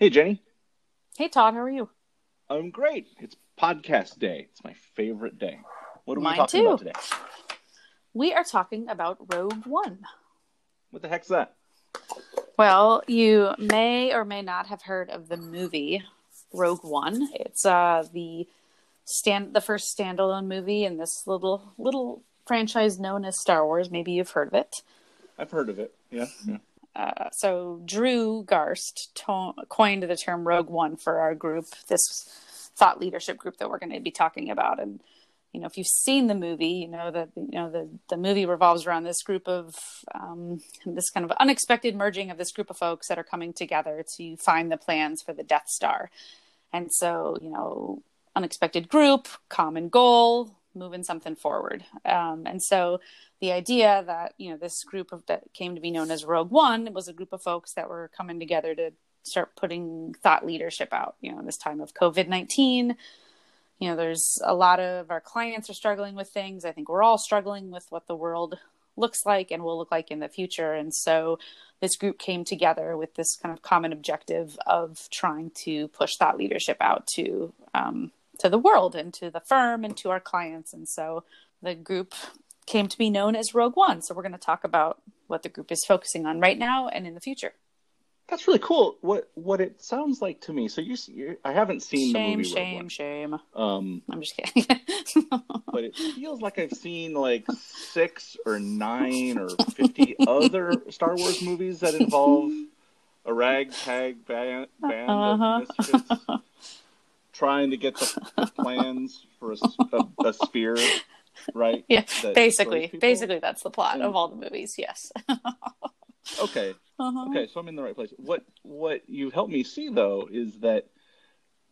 Hey, Jenny. Hey, Todd. How are you? I'm great. It's podcast day. It's my favorite day. What are Mine we talking too. about today? We are talking about Rogue One. What the heck's that? Well, you may or may not have heard of the movie Rogue One. It's uh, the stand the first standalone movie in this little little franchise known as Star Wars. Maybe you've heard of it. I've heard of it. Yeah. yeah. Uh, so Drew Garst to- coined the term Rogue One for our group, this thought leadership group that we're going to be talking about. And you know, if you've seen the movie, you know that you know the the movie revolves around this group of um, this kind of unexpected merging of this group of folks that are coming together to find the plans for the Death Star. And so, you know, unexpected group, common goal, moving something forward. Um, and so, the idea that you know this group of that came to be known as Rogue One was a group of folks that were coming together to start putting thought leadership out. You know, in this time of COVID nineteen, you know, there's a lot of our clients are struggling with things. I think we're all struggling with what the world looks like and will look like in the future. And so, this group came together with this kind of common objective of trying to push thought leadership out to um, to the world and to the firm and to our clients. And so, the group came to be known as Rogue One. So we're going to talk about what the group is focusing on right now and in the future. That's really cool. What what it sounds like to me. So you, you I haven't seen shame, the movie. shame, shame. One. Um, I'm just kidding. but it feels like I've seen like six or nine or fifty other Star Wars movies that involve a ragtag band, band Uh-huh. of misfits trying to get the, plans for a, a- a sphere, right? yeah, that basically, basically that's the plot And- of all the movies. Yes. Okay, Uh-huh. okay, so I'm in the right place. What what you helped me see though is that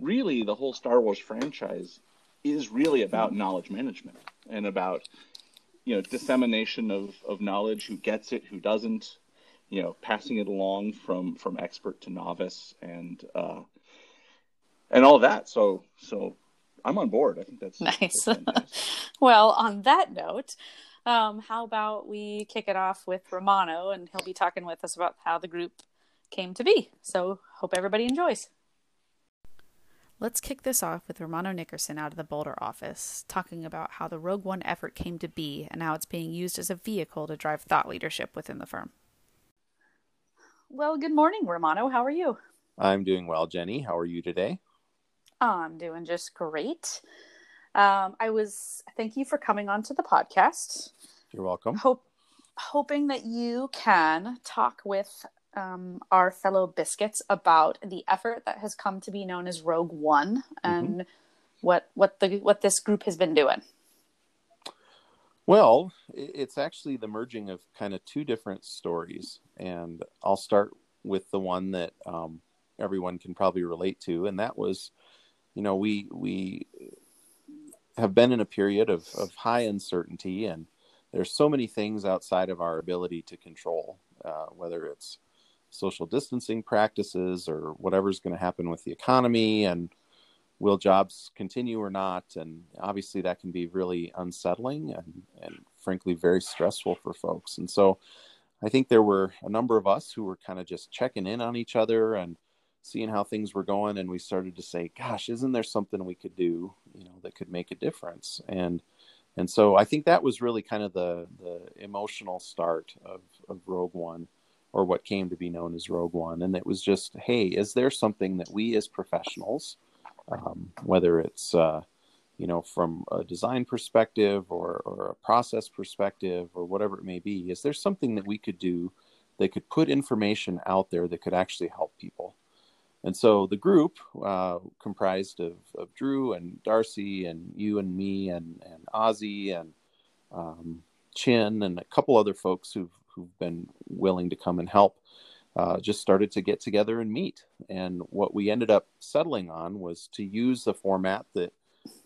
really the whole Star Wars franchise is really about knowledge management and about you know dissemination of of knowledge, who gets it, who doesn't, you know, passing it along from from expert to novice and uh and all that. So so I'm on board. I think that's Nice. that's fantastic. Well, on that note, um, how about we kick it off with Romano, and he'll be talking with us about how the group came to be. So, hope everybody enjoys. Let's kick this off with Romano Nickerson out of the Boulder office, talking about how the Rogue One effort came to be and how it's being used as a vehicle to drive thought leadership within the firm. Well, good morning, Romano. How are you? I'm doing well, Jenny. How are you today? I'm doing just great. Um, I was thank you for coming on to the podcast. You're welcome. Hope hoping that you can talk with um, our fellow biscuits about the effort that has come to be known as Rogue One and what what the what this group has been doing. Well, it's actually the merging of kind of two different stories, and I'll start with the one that um, everyone can probably relate to, and that was, you know, we we have been in a period of of high uncertainty, and there's so many things outside of our ability to control, uh, whether it's social distancing practices or whatever's going to happen with the economy and will jobs continue or not. And obviously that can be really unsettling and, and frankly very stressful for folks. And so i think there were a number of us who were kind of just checking in on each other and seeing how things were going and we started to say gosh isn't there something we could do you know that could make a difference? And and so i think that was really kind of the the emotional start of of rogue one or what came to be known as rogue one. And it was just hey is there something that we as professionals um, whether it's uh, you know from a design perspective or, or a process perspective or whatever it may be is there something that we could do that could put information out there that could actually help people and so the group uh, comprised of, of drew and darcy and you and me and, and ozzy and um, chin and a couple other folks who've, who've been willing to come and help uh, just started to get together and meet. And what we ended up settling on was to use the format that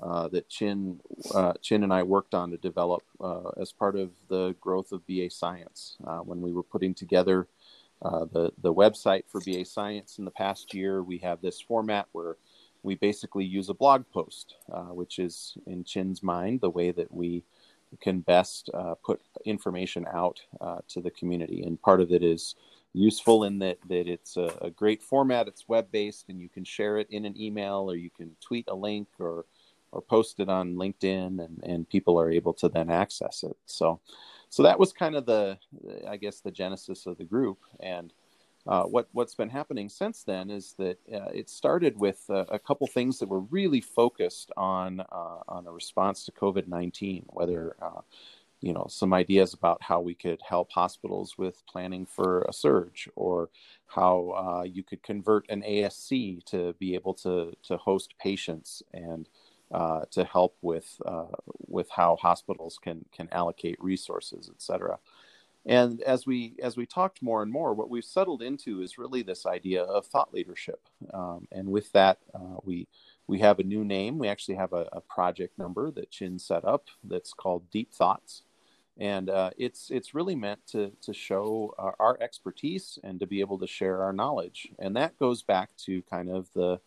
uh, that Chin uh, Chin and I worked on to develop uh, as part of the growth of BA Science uh, when we were putting together uh, the the website for BA Science in the past year. We have this format where we basically use a blog post, uh, which is in Chin's mind the way that we can best uh, put information out uh, to the community. And part of it is useful in that that it's a, a great format. It's web based, and you can share it in an email, or you can tweet a link, or or post it on LinkedIn, and and people are able to then access it. So, so that was kind of the, I guess, the genesis of the group, and. Uh, what what's been happening since then is that uh, it started with uh, a couple things that were really focused on uh, on a response to COVID nineteen, whether uh, you know some ideas about how we could help hospitals with planning for a surge or how uh, you could convert an ASC to be able to to host patients and uh, to help with uh, with how hospitals can can allocate resources, et cetera. And as we as we talked more and more, what we've settled into is really this idea of thought leadership. Um, and with that, uh, we we have a new name. We actually have a, a project number that Chin set up that's called Deep Thoughts and uh, it's it's really meant to to show our, our, expertise and to be able to share our knowledge and that goes back to kind of the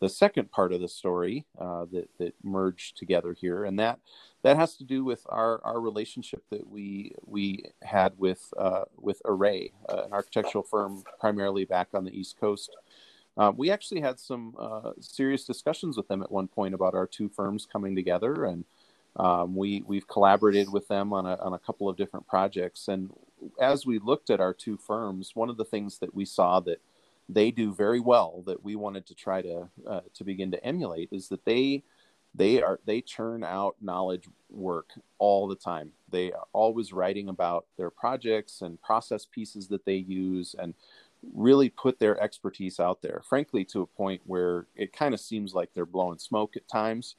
the second part of the story uh, that that merged together here. And that that has to do with our our relationship that we we had with uh, with array uh, an architectural firm primarily back on the east coast. Uh, we actually had some uh, serious discussions with them at one point about our two firms coming together. And um, we we've collaborated with them on a on a couple of different projects, and as we looked at our two firms, one of the things that we saw that they do very well that we wanted to try to uh, to begin to emulate is that they they are they churn out knowledge work all the time. They are always writing about their projects and process pieces that they use and really put their expertise out there. Frankly, to a point where it kind of seems like they're blowing smoke at times.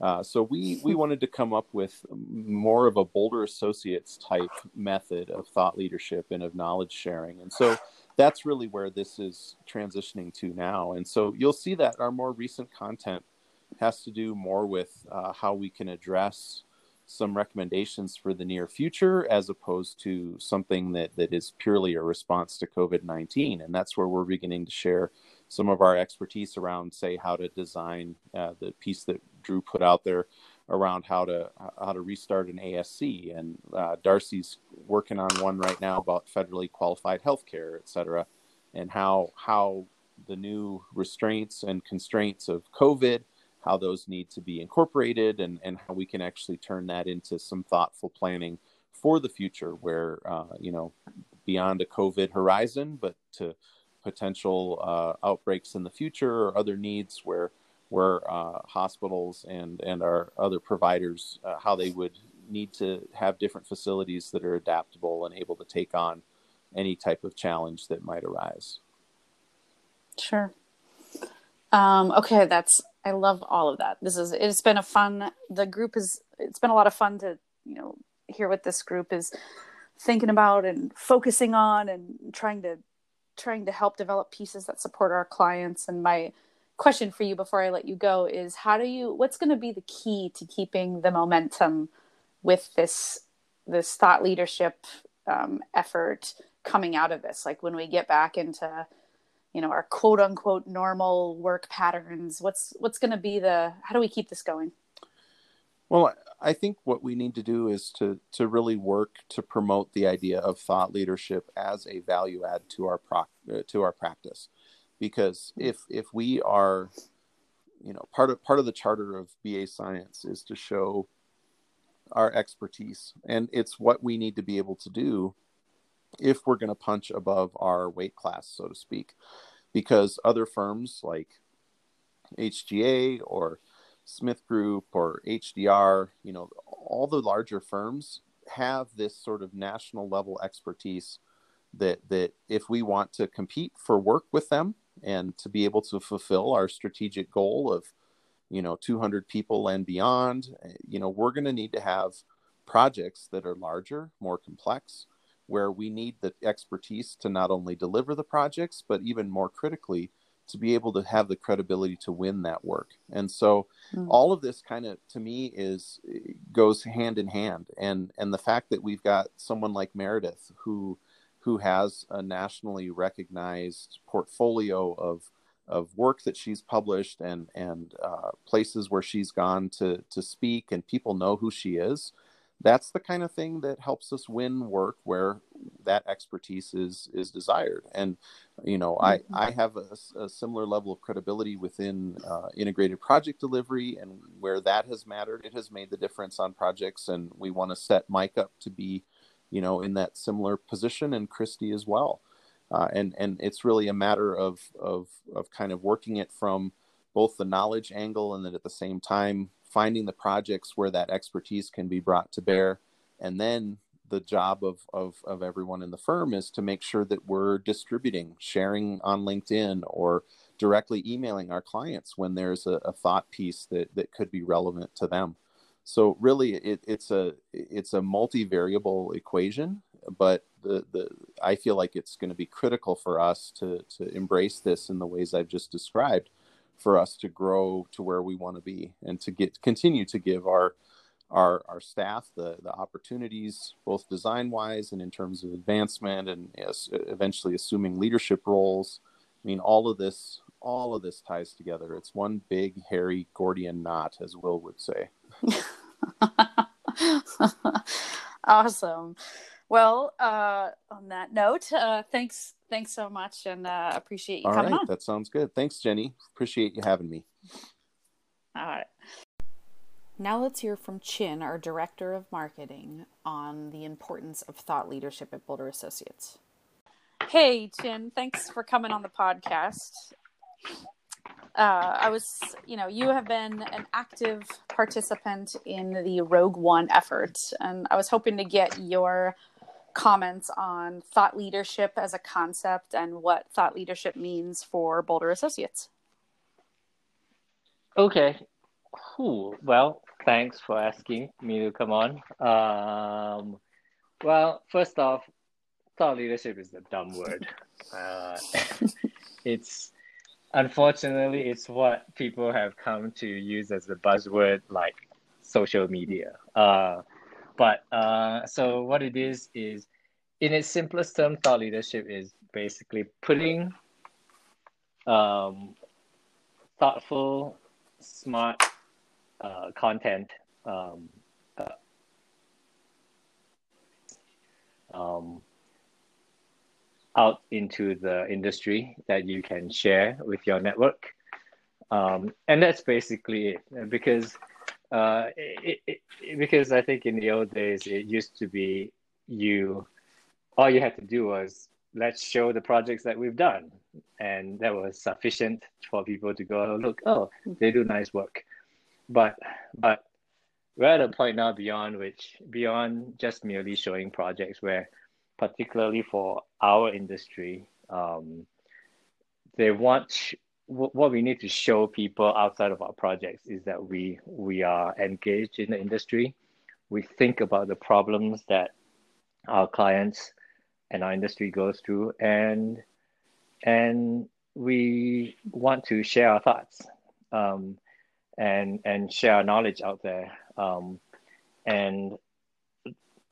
Uh, so we we wanted to come up with more of a Boulder Associates type method of thought leadership and of knowledge sharing, and so that's really where this is transitioning to now. And so you'll see that our more recent content has to do more with uh, how we can address some recommendations for the near future as opposed to something that, that is purely a response to COVID 19. And that's where we're beginning to share some of our expertise around, say, how to design uh, the piece that Drew put out there around how to how to restart an ASC, and uh, Darcy's working on one right now about federally qualified healthcare, et cetera, and how how the new restraints and constraints of COVID, how those need to be incorporated, and and how we can actually turn that into some thoughtful planning for the future, where uh, you know beyond a COVID horizon, but to potential uh, outbreaks in the future or other needs where where uh, hospitals and and our other providers uh, how they would need to have different facilities that are adaptable and able to take on any type of challenge that might arise. Sure. Um, okay, that's I love all of that. This is it's been a fun. The group is it's been a lot of fun to you know hear what this group is thinking about and focusing on and trying to trying to help develop pieces that support our clients. And my question for you before I let you go is how do you what's going to be the key to keeping the momentum with this this thought leadership um, effort coming out of this? Like when we get back into you know our quote unquote normal work patterns what's what's going to be the how do we keep this going well I think what we need to do is to to really work to promote the idea of thought leadership as a value add to our pro, uh, to our practice, because hmm. if if we are, you know, part of part of the charter of BA Science is to show our expertise, and it's what we need to be able to do if we're going to punch above our weight class, so to speak, because other firms like HGA or Smith Group or HDR, you know, all the larger firms have this sort of national level expertise that that if we want to compete for work with them and to be able to fulfill our strategic goal of you know 200 people and beyond you know we're going to need to have projects that are larger more complex where we need the expertise to not only deliver the projects but even more critically to be able to have the credibility to win that work. And so mm. all of this kind of to me is goes hand in hand and and the fact that we've got someone like Meredith who who has a nationally recognized portfolio of of work that she's published and and uh, places where she's gone to to speak and people know who she is that's the kind of thing that helps us win work where that expertise is is desired and you know mm-hmm. i i have a, a, similar level of credibility within uh, integrated project delivery and where that has mattered it has made the difference on projects and we want to set mike up to be you know in that similar position and christy as well. Uh, and and it's really a matter of of of kind of working it from both the knowledge angle and then at the same time finding the projects where that expertise can be brought to bear. And then the job of, of, of everyone in the firm is to make sure that we're distributing sharing on linkedin or directly emailing our clients when there's a, a thought piece that, that could be relevant to them so really it, it's a it's a multivariable equation but the, the i feel like it's going to be critical for us to to embrace this in the ways i've just described for us to grow to where we want to be and to get continue to give our our our staff the the opportunities both design wise and in terms of advancement and yes, eventually assuming leadership roles. I mean all of this all of this ties together it's one big hairy gordian knot as will would say awesome well uh on that note uh thanks thanks so much and uh, appreciate you All coming right, on. That sounds good. Thanks, Jenny. Appreciate you having me. All right. Now let's hear from Chin, our director of marketing, on the importance of thought leadership at Boulder Associates. Hey, Chin, thanks for coming on the podcast. Uh, I was, you know, you have been an active participant in the Rogue One effort, and I was hoping to get your comments on thought leadership as a concept and what thought leadership means for Boulder Associates. Okay. Cool. Well, thanks for asking me to come on. Um, well, first off, thought leadership is a dumb word. Uh, it's unfortunately it's what people have come to use as the buzzword like social media. Uh, but uh, so what it is is, in its simplest term, thought leadership is basically putting um, thoughtful, smart uh, content um, uh, um, out into the industry that you can share with your network. Um, and that's basically it. Because uh, it, it, because I think in the old days it used to be you, all you had to do was let's show the projects that we've done, and that was sufficient for people to go look. Oh, they do nice work, but but we're at a point now beyond which beyond just merely showing projects where, particularly for our industry, um, they want what we need to show people outside of our projects is that we we are engaged in the industry. We think about the problems that our clients and our industry goes through and and we want to share our thoughts um, and and share our knowledge out there. Um, and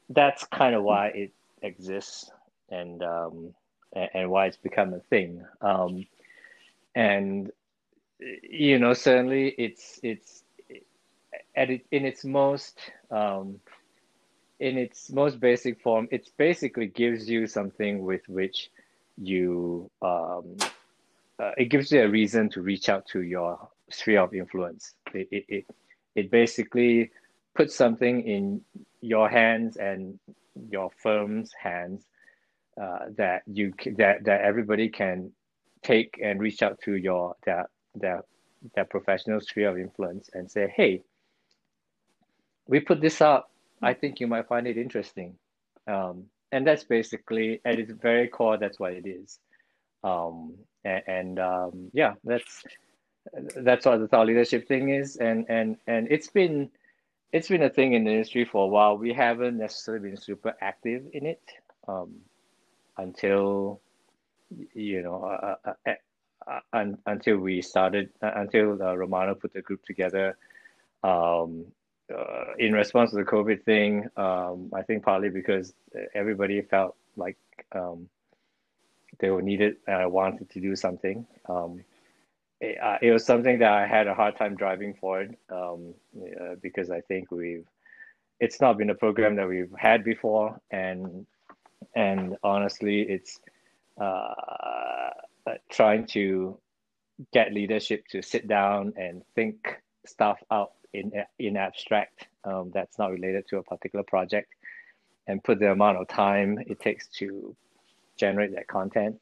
that's kind of why it exists and um, and, why it's become a thing. Um, and you know certainly it's it's at it, in its most um, in its most basic form it basically gives you something with which you um, uh, it gives you a reason to reach out to your sphere of influence. It, it, it, it basically puts something in your hands and your firm's hands uh, that you that that everybody can take and reach out to your their their their professional sphere of influence and say, hey, we put this up. I think you might find it interesting. Um, and that's basically at its very core, that's what it is. Um, and, and um, yeah, that's that's what the thought leadership thing is. And and and it's been it's been a thing in the industry for a while. We haven't necessarily been super active in it um, until you know, uh, uh, uh, uh un, until we started, uh, until Romano put the group together. Um, in response to the COVID thing, um, I think partly because everybody felt like um, they were needed and wanted to do something. Um, it, it, was something that I had a hard time driving forward um, because I think we've it's not been a program that we've had before, and and honestly, it's uh, trying to get leadership to sit down and think stuff out in in abstract um, that's not related to a particular project, and put the amount of time it takes to generate that content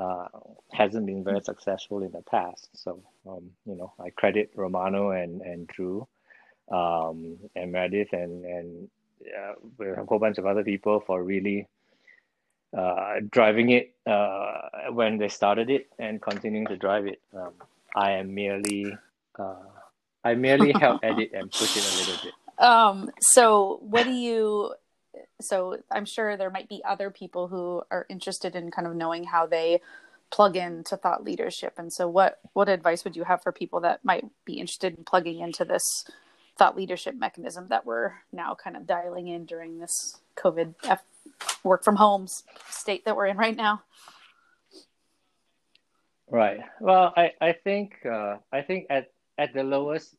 uh, hasn't been very successful in the past. So um, you know, I credit Romano and and Drew um, and Meredith and and uh, a whole bunch of other people for really uh, driving it uh, when they started it and continuing to drive it. Um, I am merely uh, I merely help edit and push it a little bit. Um, so what do you so I'm sure there might be other people who are interested in kind of knowing how they plug into thought leadership. And so what what advice would you have for people that might be interested in plugging into this thought leadership mechanism that we're now kind of dialing in during this COVID F- work from homes state that we're in right now? Right. Well, I I think uh, I think at at the lowest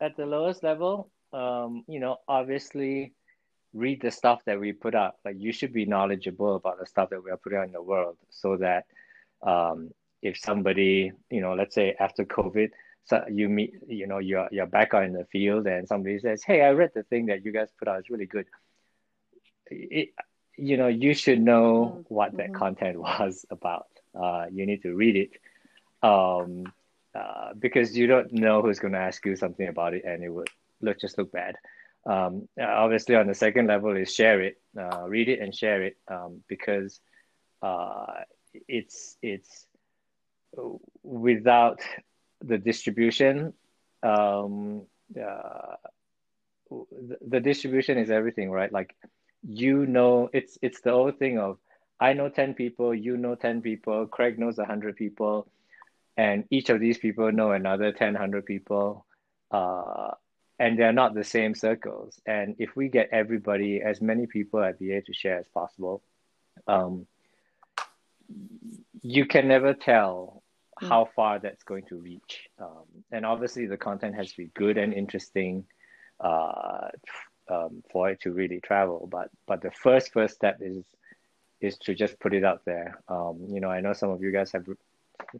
at the lowest level, um, you know, obviously read the stuff that we put out. Like you should be knowledgeable about the stuff that we are putting out in the world, so that um, if somebody, you know, let's say after COVID, so you meet, you know, you're you're back out in the field, and somebody says, "Hey, I read the thing that you guys put out. It's really good." It, you know, you should know mm-hmm. what that mm-hmm. content was about. Uh, you need to read it. Um, uh, because you don't know who's going to ask you something about it and it would look just look bad. Um, obviously, on the second level is share it, uh, read it and share it um, because uh, it's it's without the distribution. Um, uh, the, the distribution is everything, right? Like you know, it's it's the old thing of I know ten people, you know ten people, Craig knows hundred people and each of these people know another 10 100 people uh, and they're not the same circles. And if we get everybody as many people at the A to share as possible um, you can never tell mm. how far that's going to reach. Um, and obviously the content has to be good and interesting uh, um, for it to really travel. But but the first first step is is to just put it out there. Um, you know i know some of you guys have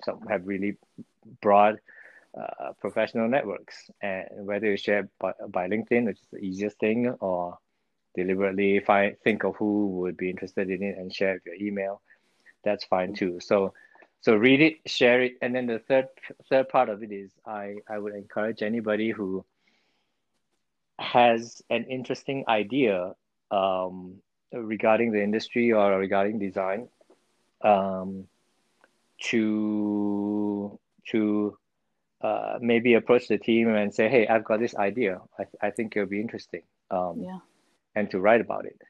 some have really broad uh, professional networks, and whether you share by, by LinkedIn, which is the easiest thing, or deliberately find think of who would be interested in it and share your email, that's fine too. So, so read it, share it, and then the third third part of it is I I would encourage anybody who has an interesting idea um, regarding the industry or regarding design. Um, to to uh, maybe approach the team and say, "Hey, I've got this idea. I, I think it'll be interesting." Um, yeah. And to write about it.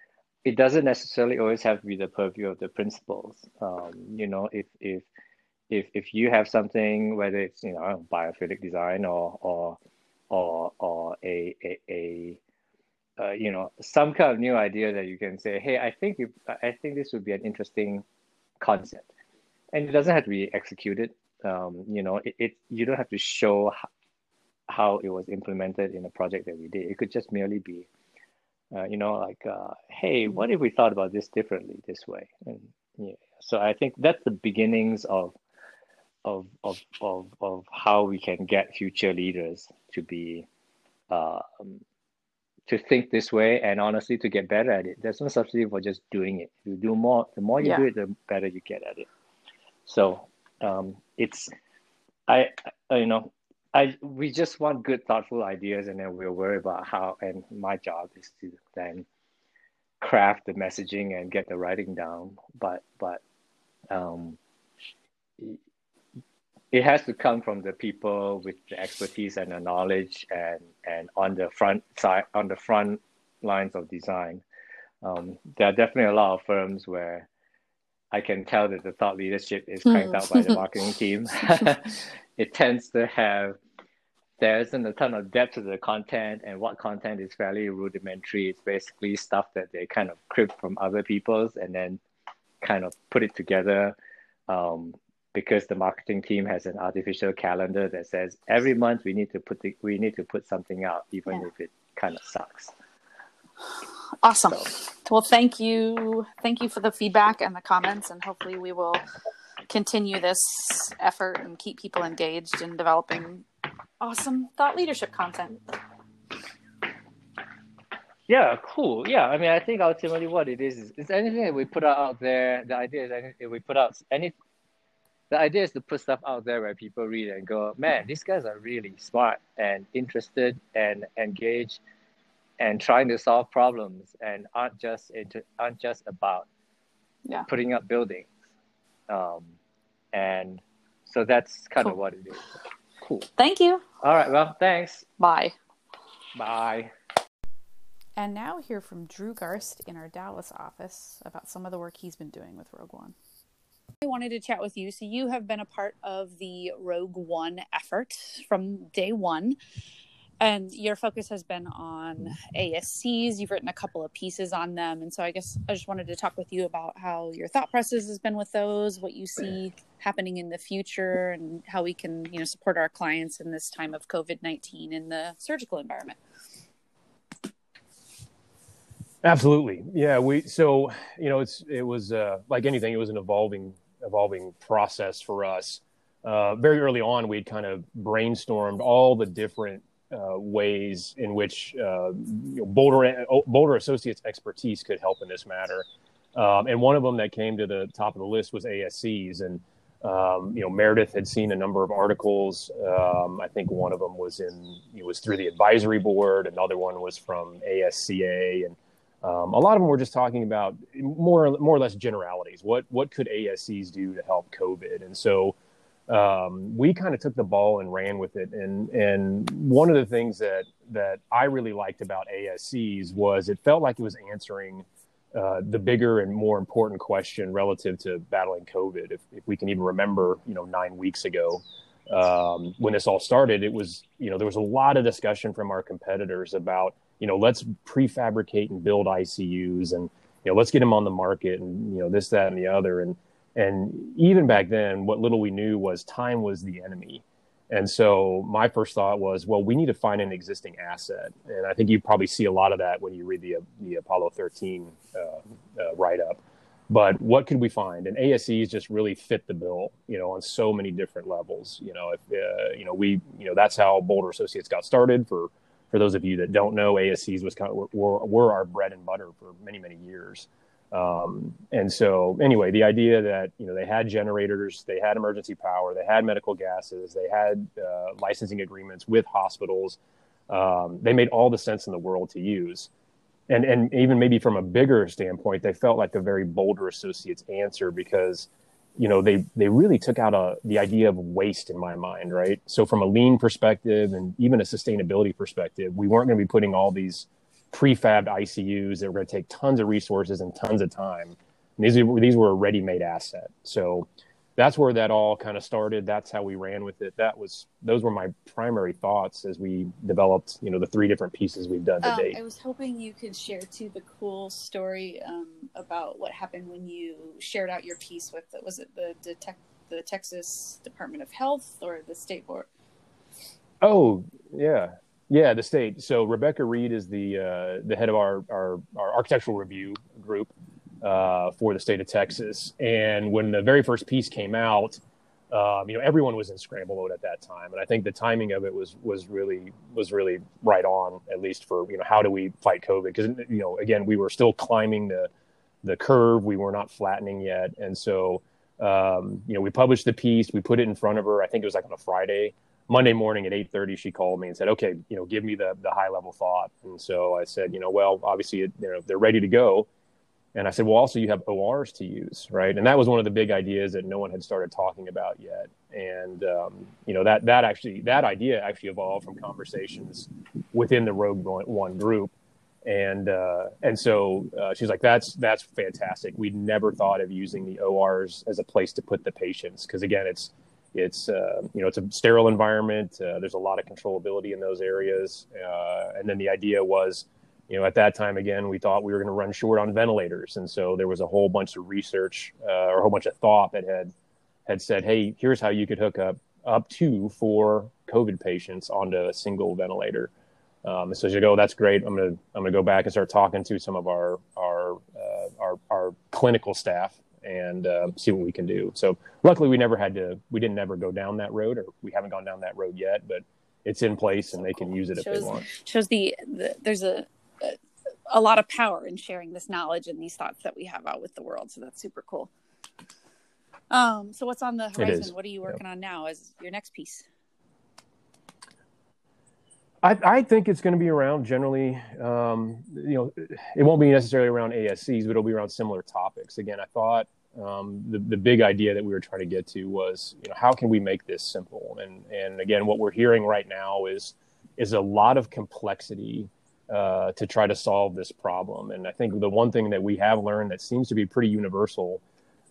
It doesn't necessarily always have to be the purview of the principals. Um, you know, if if if if you have something, whether it's you know biophilic design or or or or a a, a uh, you know some kind of new idea that you can say, "Hey, I think you, I think this would be an interesting concept." and it doesn't have to be executed. Um, you know, it, it you don't have to show how, how it was implemented in a project that we did. It could just merely be, uh, you know, like, uh, hey, what if we thought about this differently this way? And yeah, so I think that's the beginnings of of of of of how we can get future leaders to be uh, um, to think this way and honestly to get better at it. There's no substitute for just doing it. You do more. The more you yeah. do it, the better you get at it. So um, it's I, I you know I we just want good thoughtful ideas and then we'll worry about how and my job is to then craft the messaging and get the writing down but but um, it has to come from the people with the expertise and the knowledge and and on the front side on the front lines of design. Um, there are definitely a lot of firms where I can tell that the thought leadership is cranked out by the marketing team. it tends to have there isn't a ton of depth to the content, and what content is fairly rudimentary. It's basically stuff that they kind of crib from other people's and then kind of put it together. Um, because the marketing team has an artificial calendar that says every month we need to put the, we need to put something out, even yeah. if it kind of sucks. Awesome. Well, thank you. Thank you for the feedback and the comments, and hopefully, we will continue this effort and keep people engaged in developing awesome thought leadership content. Yeah, cool. Yeah, I mean, I think ultimately what it is is, is anything that we put out there. The idea is anything we put out any. The idea is to put stuff out there where people read and go, man, these guys are really smart and interested and engaged and trying to solve problems and aren't just into, aren't just about Yeah. putting up buildings. Um, and so that's kind of what it is. Cool. Thank you. All right. Well, thanks. Bye. Bye. And now hear from Drew Garst in our Dallas office about some of the work he's been doing with Rogue One. I wanted to chat with you. So you have been a part of the Rogue One effort from day one. And your focus has been on ASCs. You've written a couple of pieces on them. And so I guess I just wanted to talk with you about how your thought process has been with those, what you see happening in the future, and how we can, you know, support our clients in this time of COVID 19 in the surgical environment. Absolutely. Yeah, we so you know it's it was uh, like anything it was an evolving evolving process for us. Uh, very early on we had kind of brainstormed all the different uh, ways in which uh, you know, Boulder Boulder Associates expertise could help in this matter. Um, and one of them that came to the top of the list was ASCs and um, you know, Meredith had seen a number of articles. Um, I think one of them was in it was through the advisory board. Another one was from ASCA, and um, a lot of them were just talking about more more or less generalities. What what could ASCs do to help COVID? And so um, we kind of took the ball and ran with it. And and one of the things that that I really liked about ASCs was it felt like it was answering uh, the bigger and more important question relative to battling COVID. If, if we can even remember, you know, nine weeks ago um, when this all started, it was, you know, there was a lot of discussion from our competitors about, you know, let's prefabricate and build ICUs and, you know, let's get them on the market and, you know, this, that, and the other. And, and even back then, what little we knew was time was the enemy. And so my first thought was, well, we need to find an existing asset, and I think you probably see a lot of that when you read the the Apollo 13 uh, uh, write up. But what could we find? And ASCs just really fit the bill, you know, on so many different levels. You know, if uh, you know we, you know, that's how Boulder Associates got started. For for those of you that don't know, ASCs was kind of were, were our bread and butter for many many years. Um, and so, anyway, the idea that you know they had generators, they had emergency power, they had medical gases, they had uh, licensing agreements with hospitals. Um, they made all the sense in the world to use, and and even maybe from a bigger standpoint, they felt like a very Boulder Associates answer because you know they they really took out a the idea of waste in my mind, right? So from a lean perspective and even a sustainability perspective, we weren't going to be putting all these prefabbed ICUs that were going to take tons of resources and tons of time. And these are, these were a ready-made asset. So that's where that all kind of started. That's how we ran with it. That was those were my primary thoughts as we developed, you know, the three different pieces we've done to Um, date. I was hoping you could share too the cool story um, about what happened when you shared out your piece with was it the detect the Texas Department of Health or the state board? Oh, yeah. Yeah, the state. So Rebecca Reed is the uh, the head of our, our, our architectural review group uh, for the state of Texas. And when the very first piece came out, um, you know, everyone was in scramble mode at that time. And I think the timing of it was was really was really right on, at least for you know how do we fight COVID? Because you know, again, we were still climbing the the curve. We were not flattening yet, and so um, you know, we published the piece. We put it in front of her. I think it was like on a Friday. Monday morning at 8:30 she called me and said, "Okay, you know, give me the the high level thought." And so I said, "You know, well, obviously, you know, they're ready to go." And I said, "Well, also you have ORs to use, right?" And that was one of the big ideas that no one had started talking about yet. And um, you know, that that actually that idea actually evolved from conversations within the Rogue One group. And uh, and so uh, she's like, "That's that's fantastic. We'd never thought of using the ORs as a place to put the patients because again, it's it's uh, you know it's a sterile environment. Uh, there's a lot of controllability in those areas, uh, and then the idea was, you know, at that time again, we thought we were going to run short on ventilators, and so there was a whole bunch of research uh, or a whole bunch of thought that had had said, hey, here's how you could hook up up to four COVID patients onto a single ventilator. Um, so like, "Oh, that's great. I'm gonna I'm gonna go back and start talking to some of our our uh, our, our clinical staff and uh, see what we can do." So luckily, we never had to. We didn't ever go down that road, or we haven't gone down that road yet. But it's in place, and they can use it if they want. Shows the, the there's a, a a lot of power in sharing this knowledge and these thoughts that we have out with the world. So that's super cool. Um, so what's on the horizon? What are you working yep. on now as your next piece? I, I think it's going to be around generally, um, you know, it won't be necessarily around ASCs, but it'll be around similar topics. Again, I thought um, the, the big idea that we were trying to get to was, you know, how can we make this simple? And, and again, what we're hearing right now is, is a lot of complexity uh, to try to solve this problem. And I think the one thing that we have learned that seems to be pretty universal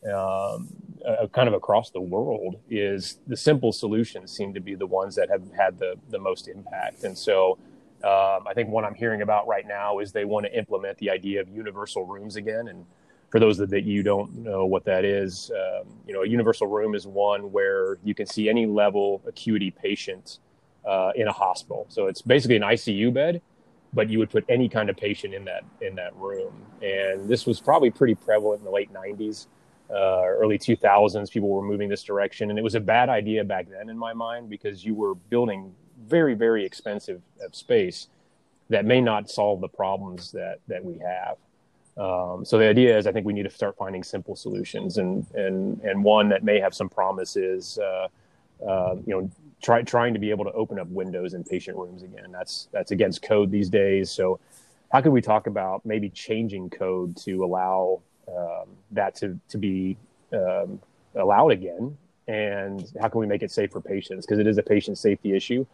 um, uh, kind of across the world is the simple solutions seem to be the ones that have had the, the most impact. And so um, I think what I'm hearing about right now is they want to implement the idea of universal rooms again. And for those that, that you don't know what that is, um, you know, a universal room is one where you can see any level acuity patient uh, in a hospital. So it's basically an ICU bed, but you would put any kind of patient in that in that room. And this was probably pretty prevalent in the late 90s uh, early 2000s, people were moving this direction. And it was a bad idea back then in my mind because you were building very, very expensive space that may not solve the problems that, that we have. Um, so the idea is, I think we need to start finding simple solutions, and and and one that may have some promise is, uh, uh, you know, try, trying to be able to open up windows in patient rooms again. That's that's against code these days. So, how could we talk about maybe changing code to allow um, that to to be um, allowed again, and how can we make it safe for patients because it is a patient safety issue.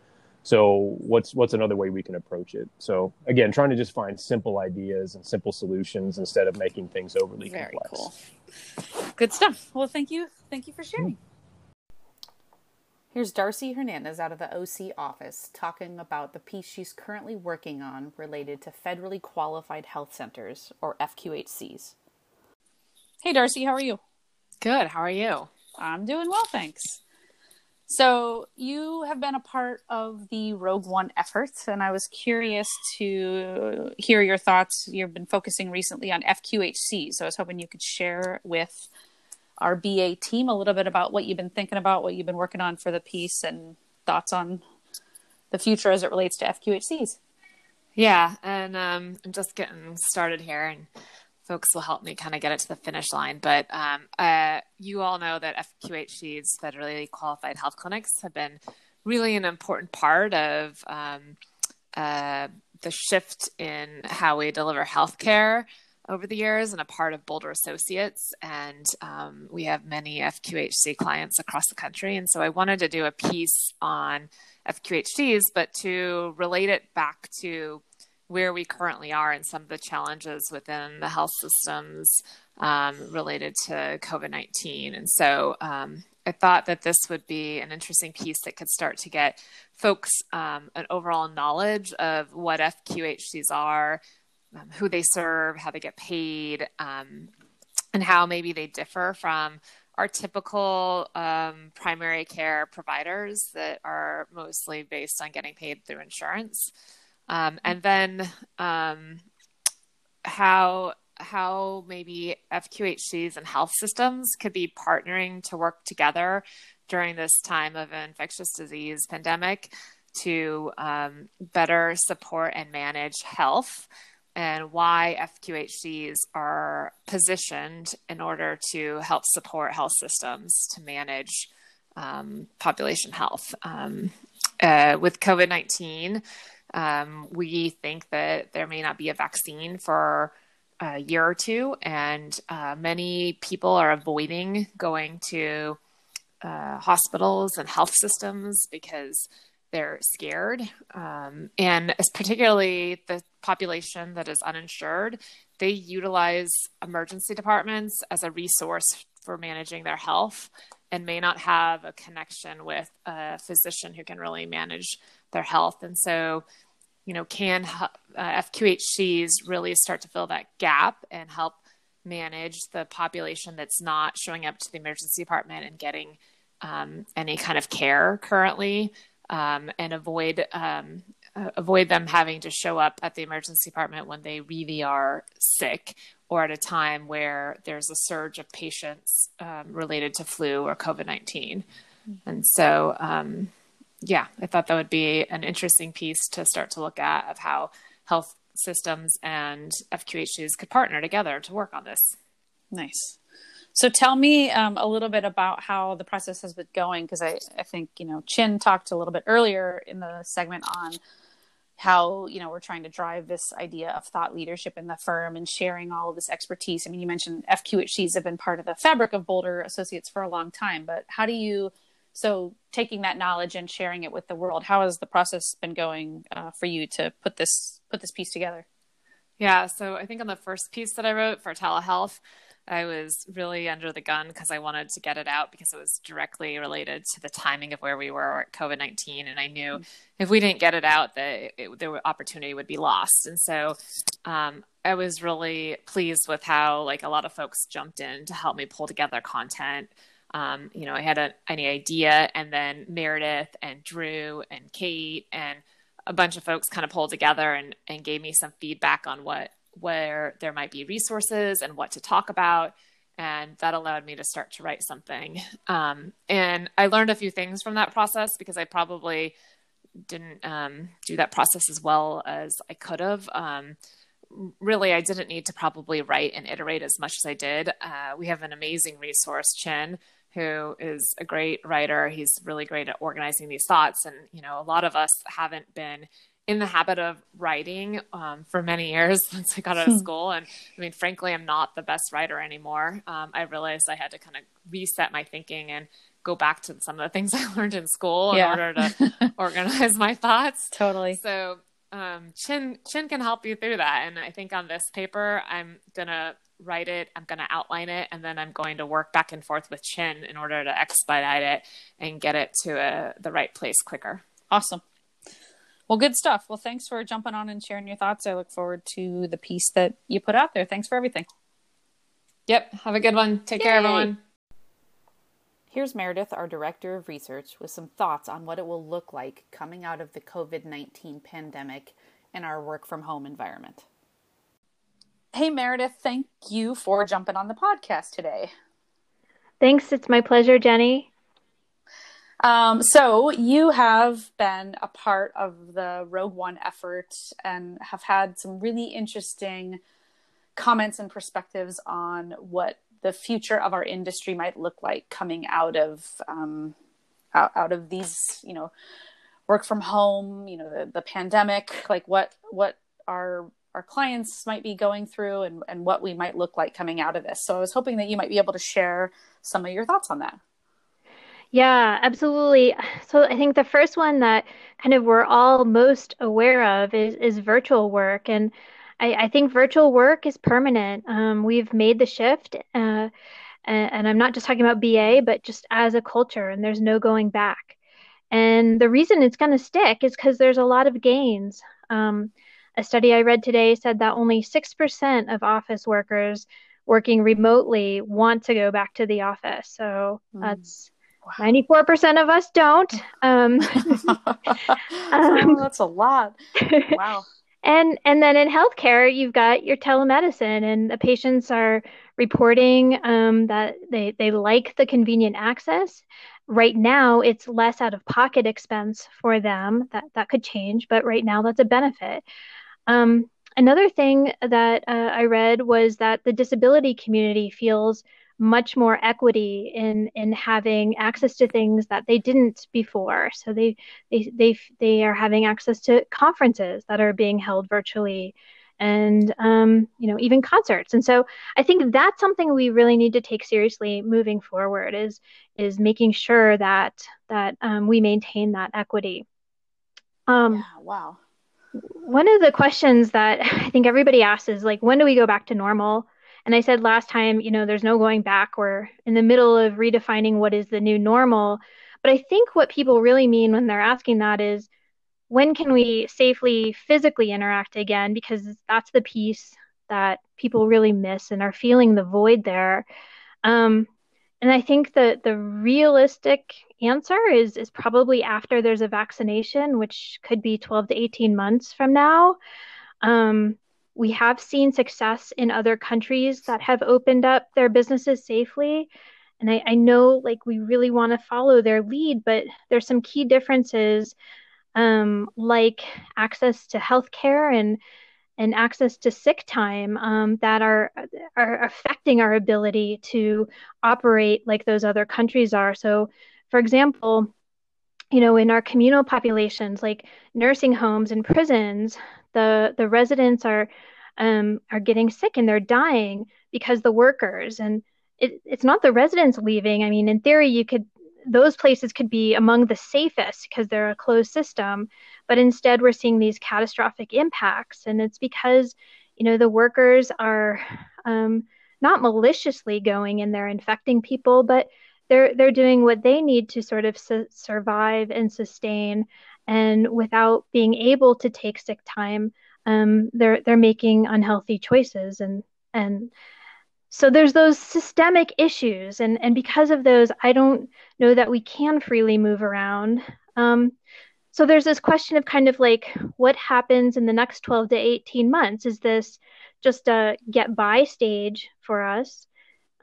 So what's what's another way we can approach it? So again, trying to just find simple ideas and simple solutions instead of making things overly Very complex. Cool. Good stuff. Well, thank you, thank you for sharing. Here's Darcy Hernandez out of the OC office talking about the piece she's currently working on related to federally qualified health centers, or FQHCs. Hey, Darcy, how are you? Good. How are you? I'm doing well, thanks. So, you have been a part of the Rogue One efforts, and I was curious to hear your thoughts. You've been focusing recently on FQHC, so I was hoping you could share with our BA team a little bit about what you've been thinking about, what you've been working on for the piece, and thoughts on the future as it relates to FQHCs. Yeah, and um, I'm just getting started here, and folks will help me kind of get it to the finish line. But um, uh, you all know that FQHCs, federally qualified health clinics, have been really an important part of um, uh, the shift in how we deliver healthcare over the years and a part of Boulder Associates. And um, we have many FQHC clients across the country. And so I wanted to do a piece on FQHCs, but to relate it back to where we currently are and some of the challenges within the health systems um, related to COVID 19. And so um, I thought that this would be an interesting piece that could start to get folks um, an overall knowledge of what FQHCs are, um, who they serve, how they get paid, um, and how maybe they differ from our typical um, primary care providers that are mostly based on getting paid through insurance. Um, and then um, how how maybe FQHCs and health systems could be partnering to work together during this time of an infectious disease pandemic to um, better support and manage health and why FQHCs are positioned in order to help support health systems to manage um, population health. Um, uh, with COVID 19, um, we think that there may not be a vaccine for a year or two, and uh, many people are avoiding going to uh, hospitals and health systems because they're scared. Um, and particularly the population that is uninsured, they utilize emergency departments as a resource for managing their health and may not have a connection with a physician who can really manage their health. And so, you know, can uh, FQHCs really start to fill that gap and help manage the population that's not showing up to the emergency department and getting um, any kind of care currently um, and avoid um, uh, avoid them having to show up at the emergency department when they really are sick or at a time where there's a surge of patients um, related to flu or COVID 19. Mm-hmm. And so, um, yeah, I thought that would be an interesting piece to start to look at of how health systems and FQHCs could partner together to work on this. Nice. So tell me um, a little bit about how the process has been going, because I, I think, you know, Chin talked a little bit earlier in the segment on how you know we're trying to drive this idea of thought leadership in the firm and sharing all of this expertise i mean you mentioned fqhcs have been part of the fabric of boulder associates for a long time but how do you so taking that knowledge and sharing it with the world how has the process been going uh, for you to put this put this piece together yeah so i think on the first piece that i wrote for telehealth I was really under the gun because I wanted to get it out because it was directly related to the timing of where we were at COVID 19. And I knew mm-hmm. if we didn't get it out, that it, the opportunity would be lost. And so um, I was really pleased with how like a lot of folks jumped in to help me pull together content. Um, you know, I had a, any idea, and then Meredith and Drew and Kate and a bunch of folks kind of pulled together and, and gave me some feedback on what where there might be resources and what to talk about. And that allowed me to start to write something. Um, and I learned a few things from that process because I probably didn't um, do that process as well as I could have. Um, really, I didn't need to probably write and iterate as much as I did. Uh, we have an amazing resource, Chin, who is a great writer. He's really great at organizing these thoughts. And, you know, a lot of us haven't been in the habit of writing um, for many years since I got out of hmm. school. And I mean, frankly, I'm not the best writer anymore. Um, I realized I had to kind of reset my thinking and go back to some of the things I learned in school in order to organize my thoughts. Totally. So um, Chin Chin can help you through that. And I think on this paper, I'm gonna write it, I'm gonna outline it, and then I'm going to work back and forth with Chin in order to expedite it and get it to a, uh, the right place quicker. Awesome. Well, good stuff. Well, thanks for jumping on and sharing your thoughts. I look forward to the piece that you put out there. Thanks for everything. Yep. Have a good one. Take Yay. care, everyone. Here's Meredith, our director of research, with some thoughts on what it will look like coming out of the COVID 19 pandemic in our work from home environment. Hey, Meredith, thank you for jumping on the podcast today. Thanks. It's my pleasure, Jenny. Um, so you have been a part of the Rogue One effort and have had some really interesting comments and perspectives on what the future of our industry might look like coming out of um, out, out of these, you know, work from home, you know, the, the pandemic, like what what our our clients might be going through and, and what we might look like coming out of this. So I was hoping that you might be able to share some of your thoughts on that. Yeah, absolutely. So I think the first one that kind of we're all most aware of is, is virtual work. And I, I think virtual work is permanent. Um, we've made the shift. Uh, and, I'm not just talking about BA, but just as a culture, and there's no going back. And the reason it's going to stick is because there's a lot of gains. Um, a study I read today said that only 6% of office workers working remotely want to go back to the office. So mm. that's 94% of us don't. Um, um, that's a lot. Wow. and and then in healthcare, you've got your telemedicine, and the patients are reporting um, that they they like the convenient access. Right now, it's less out of pocket expense for them. That that could change, but right now, that's a benefit. Um, another thing that uh, I read was that the disability community feels much more equity in in having access to things that they didn't before. So they they they they are having access to conferences that are being held virtually, and um, you know even concerts. And so I think that's something we really need to take seriously moving forward. Is is making sure that that um, we maintain that equity. Um, yeah, wow. One of the questions that I think everybody asks is like, when do we go back to normal? And I said last time, you know, there's no going back. We're in the middle of redefining what is the new normal. But I think what people really mean when they're asking that is when can we safely physically interact again? Because that's the piece that people really miss and are feeling the void there. Um, and I think that the realistic answer is is probably after there's a vaccination, which could be 12 to 18 months from now. Um, we have seen success in other countries that have opened up their businesses safely. And I, I know like we really want to follow their lead, but there's some key differences um, like access to healthcare and and access to sick time um, that are are affecting our ability to operate like those other countries are. So, for example, you know, in our communal populations, like nursing homes and prisons, the the residents are um, are getting sick and they're dying because the workers and it, it's not the residents leaving. I mean, in theory, you could those places could be among the safest because they're a closed system but instead we're seeing these catastrophic impacts. And it's because you know the workers are um, not maliciously going and they're infecting people but they're they're doing what they need to sort of su- survive and sustain. And without being able to take sick time um, they're they're making unhealthy choices. And and so there's those systemic issues. And and because of those i don't know that we can freely move around. Um, so there's this question of kind of like what happens in the next 12 to 18 months? Is this just a get by stage for us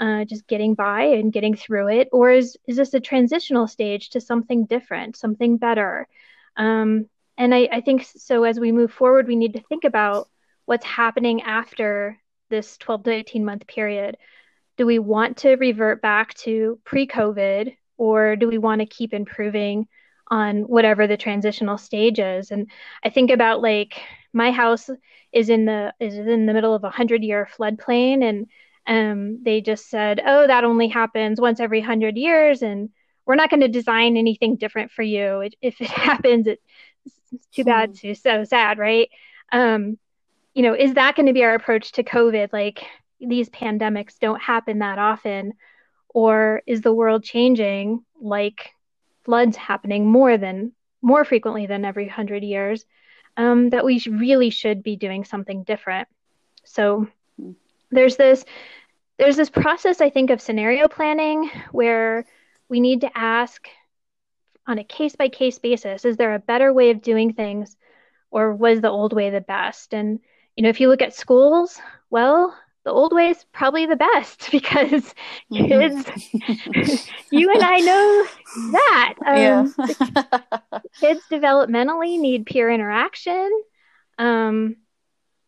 uh, just getting by and getting through it? Or is is this a transitional stage to something different something better? Um, and I, I think so as we move forward we need to think about what's happening after this 12 to 18 month period. Do we want to revert back to pre-covid or do we want to keep improving on whatever the transitional stage is. And I think about like my house is in the is in the middle of a hundred year floodplain and um, they just said, oh, that only happens once every hundred years, and we're not going to design anything different for you. It, if it happens, it's too bad, hmm. too so sad, right? Um, you know, is that going to be our approach to COVID? Like these pandemics don't happen that often, or is the world changing? Like floods happening more than more frequently than every hundred years, um, that we really should be doing something different. So there's this there's this process I think of scenario planning where we need to ask on a case by case basis is there a better way of doing things or was the old way the best and you know if you look at schools well the old way is probably the best because mm-hmm. kids, you and I know that. Um, yeah. kids developmentally need peer interaction. Um,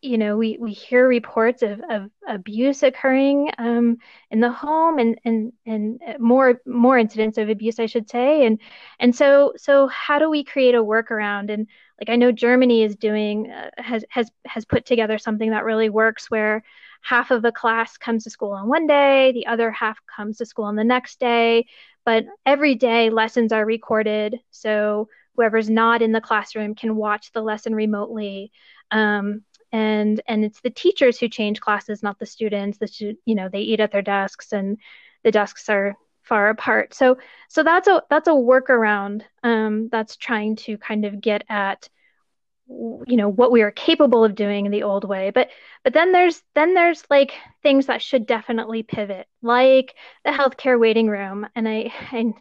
you know, we, we hear reports of, of abuse occurring um, in the home and, and, and more more incidents of abuse, I should say. And and so so how do we create a workaround? And like I know Germany is doing uh, has has has put together something that really works where half of the class comes to school on one day, the other half comes to school on the next day. But every day, lessons are recorded. So whoever's not in the classroom can watch the lesson remotely. Um, and and it's the teachers who change classes, not the students. The you know they eat at their desks, and the desks are far apart. So so that's a that's a workaround um, that's trying to kind of get at you know what we are capable of doing in the old way. But but then there's then there's like things that should definitely pivot like the healthcare waiting room. And i and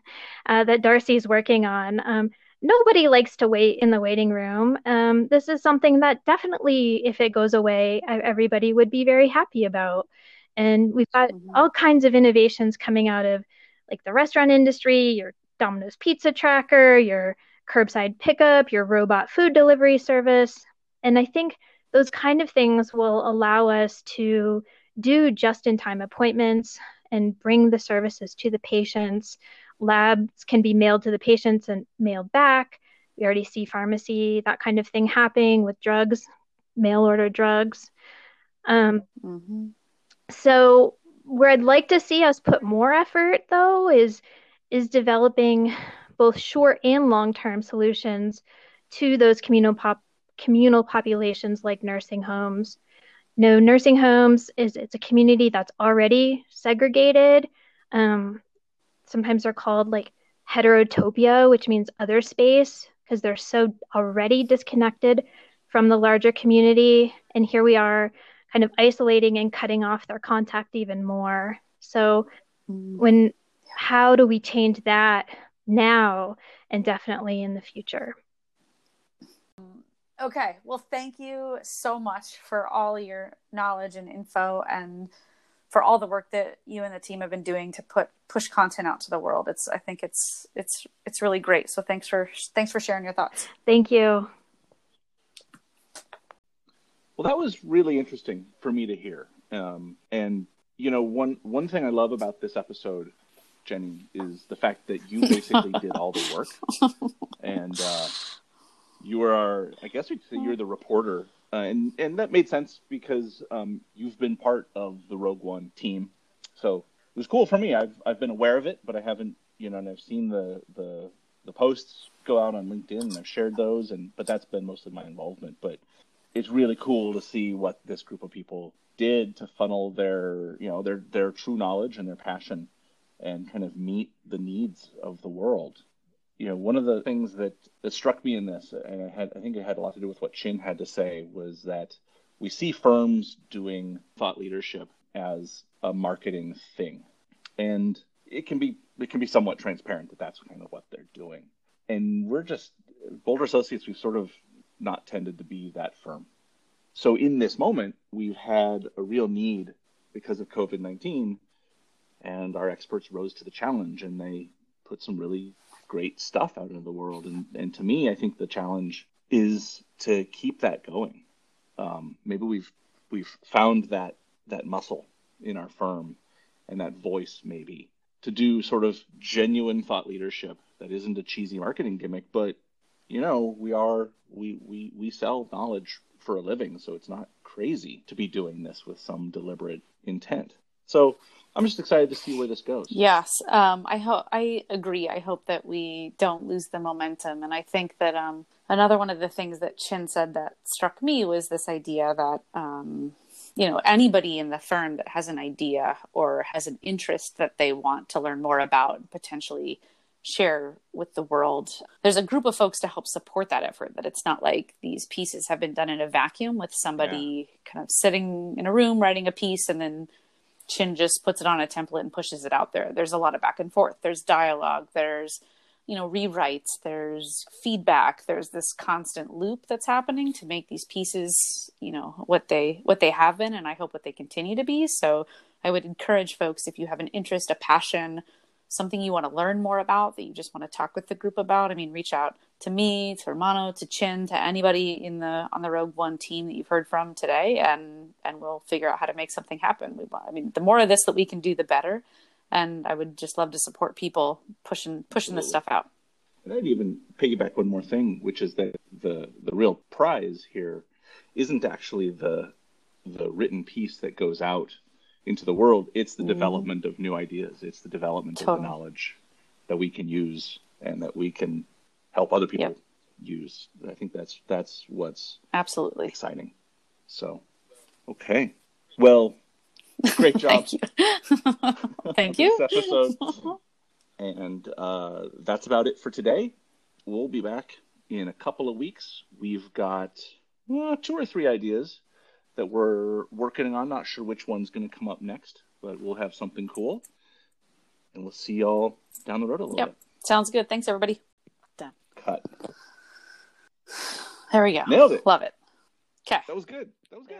uh, that darcy's working on um, nobody likes to wait in the waiting room. Um, this is something that definitely if it goes away everybody would be very happy about. And we've got mm-hmm. all kinds of innovations coming out of like the restaurant industry your domino's pizza tracker your curbside pickup, your robot food delivery service. And I think those kind of things will allow us to do just in time appointments and bring the services to the patients. Labs can be mailed to the patients and mailed back. We already see pharmacy, that kind of thing happening with drugs, mail order drugs. Um, mm-hmm. So, where I'd like to see us put more effort, though, is is developing both short and long term solutions to those communal pop communal populations like nursing homes. No, nursing homes is it's a community that's already segregated. Um, sometimes they're called like heterotopia, which means other space, because they're so already disconnected from the larger community. And here we are kind of isolating and cutting off their contact even more. So mm. when how do we change that now and definitely in the future? Okay. Well, thank you so much for all your knowledge and info and for all the work that you and the team have been doing to put push content out to the world. It's I think it's it's it's really great. So thanks for thanks for sharing your thoughts. Thank you. Well, that was really interesting for me to hear. Um, and you know, one one thing I love about this episode, Jenny, is the fact that you basically did all the work, and uh, you are, I guess we'd say you're the reporter, uh, and and that made sense because um, you've been part of the Rogue One team, so it was cool for me. I've I've been aware of it, but I haven't, you know, and I've seen the the the posts go out on LinkedIn, and I've shared those, and but that's been mostly my involvement. But it's really cool to see what this group of people did to funnel their, you know, their their true knowledge and their passion, and kind of meet the needs of the world you know, one of the things that, that struck me in this, and I, had, I think it had a lot to do with what Chin had to say, was that we see firms doing thought leadership as a marketing thing, and it can be it can be somewhat transparent that that's kind of what they're doing. And we're just Boulder Associates. We've sort of not tended to be that firm. So in this moment, we've had a real need because of COVID nineteen, and our experts rose to the challenge, and they put some really great stuff out into the world. And, and to me, I think the challenge is to keep that going. Um, maybe we've we've found that that muscle in our firm and that voice maybe to do sort of genuine thought leadership that isn't a cheesy marketing gimmick, but you know, we are we we we sell knowledge for a living, so it's not crazy to be doing this with some deliberate intent. So I'm just excited to see where this goes. Yes, um, I hope I agree. I hope that we don't lose the momentum, and I think that um, another one of the things that Chin said that struck me was this idea that um, you know anybody in the firm that has an idea or has an interest that they want to learn more about potentially share with the world there's a group of folks to help support that effort that it's not like these pieces have been done in a vacuum with somebody yeah. kind of sitting in a room writing a piece and then Chin just puts it on a template and pushes it out there. There's a lot of back and forth. There's dialogue. There's you know rewrites. There's feedback. There's this constant loop that's happening to make these pieces you know what they what they have been, and I hope what they continue to be. So I would encourage folks if you have an interest, a passion, something you want to learn more about that you just want to talk with the group about. I mean, reach out to me, to Romano, to Chin, to anybody in the on the Rogue One team that you've heard from today, and and we'll figure out how to make something happen. We, I mean, the more of this that we can do, the better. And I would just love to support people pushing pushing this stuff out. And I'd even piggyback one more thing, which is that the the real prize here isn't actually the the written piece that goes out into the world. It's the mm. development of new ideas. It's the development totally. of the knowledge that we can use and that we can help other people yep. use. I think that's that's what's absolutely exciting. So, okay, well, great job. Thank you. Thank you. episode. and uh, that's about it for today. We'll be back in a couple of weeks. We've got uh, two or three ideas that we're working on. Not sure which one's going to come up next, but we'll have something cool. And we'll see y'all down the road a little yep. bit. Sounds good. Thanks, everybody cut. There we go. Nailed it. Love it. Okay. That was good. That was good.